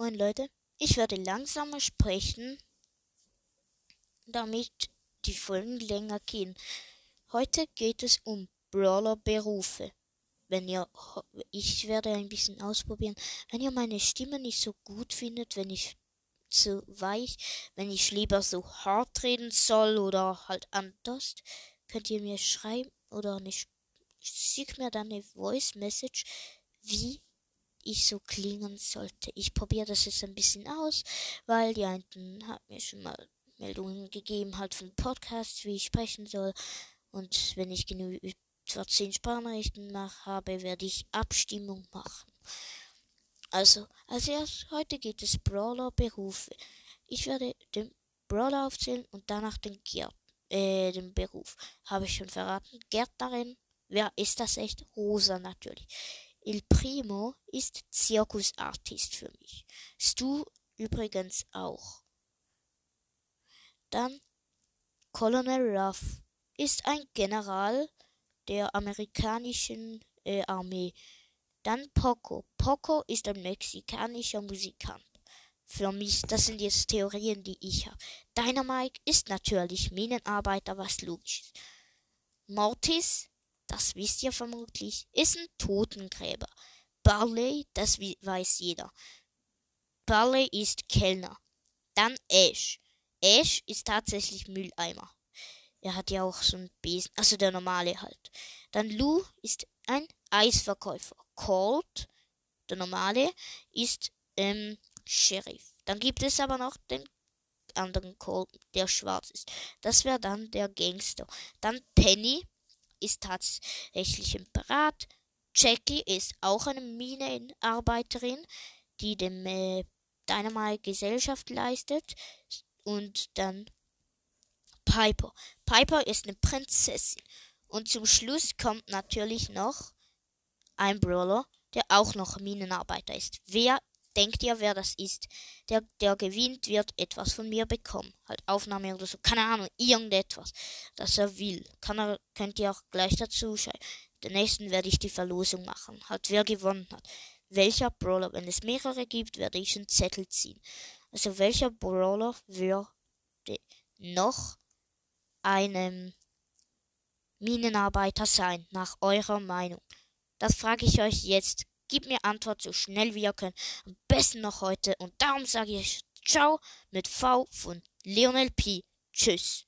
Moin Leute, ich werde langsamer sprechen, damit die Folgen länger gehen. Heute geht es um Brawler-Berufe. Wenn ihr, ich werde ein bisschen ausprobieren. Wenn ihr meine Stimme nicht so gut findet, wenn ich zu weich, wenn ich lieber so hart reden soll oder halt anders, könnt ihr mir schreiben oder nicht. Schick mir dann eine Voice Message, wie ich so klingen sollte. Ich probiere das jetzt ein bisschen aus, weil die einen hat mir schon mal Meldungen gegeben, halt von Podcasts, wie ich sprechen soll. Und wenn ich genug 14 Sprachnachrichten mache, habe, werde ich Abstimmung machen. Also, als erstes heute geht es Brawler-Berufe. Ich werde den Brawler aufzählen und danach den Gerd, äh, den Beruf. Habe ich schon verraten. Gärtnerin. Wer ist das echt? Rosa natürlich. Il Primo ist Zirkusartist für mich. Stu übrigens auch. Dann Colonel Ruff ist ein General der amerikanischen äh, Armee. Dann Poco. Poco ist ein mexikanischer Musikant. Für mich, das sind jetzt Theorien, die ich habe. Dynamite ist natürlich Minenarbeiter, was logisch ist. Mortis das wisst ihr vermutlich, ist ein Totengräber. Barley, das weiß jeder. Barley ist Kellner. Dann Ash. Ash ist tatsächlich Mülleimer. Er hat ja auch so einen Besen, also der normale halt. Dann Lou ist ein Eisverkäufer. Colt, der normale, ist ähm, Sheriff. Dann gibt es aber noch den anderen Colt, der schwarz ist. Das wäre dann der Gangster. Dann Penny, ist tatsächlich im Pirat. Jackie ist auch eine Minenarbeiterin, die dem äh, Dynamite Gesellschaft leistet. Und dann Piper. Piper ist eine Prinzessin. Und zum Schluss kommt natürlich noch ein Brawler, der auch noch Minenarbeiter ist. Wer denkt ihr, wer das ist? Der, der gewinnt, wird etwas von mir bekommen. Halt Aufnahme oder so. Keine Ahnung, irgendetwas, das er will. Kann er, könnt ihr auch gleich dazu schreiben. Den nächsten werde ich die Verlosung machen. Halt, wer gewonnen hat. Welcher Brawler, wenn es mehrere gibt, werde ich einen Zettel ziehen. Also welcher Brawler würde noch einem Minenarbeiter sein, nach eurer Meinung? Das frage ich euch jetzt Gib mir Antwort so schnell wie ihr könnt. Am besten noch heute. Und darum sage ich Ciao mit V von Lionel P. Tschüss.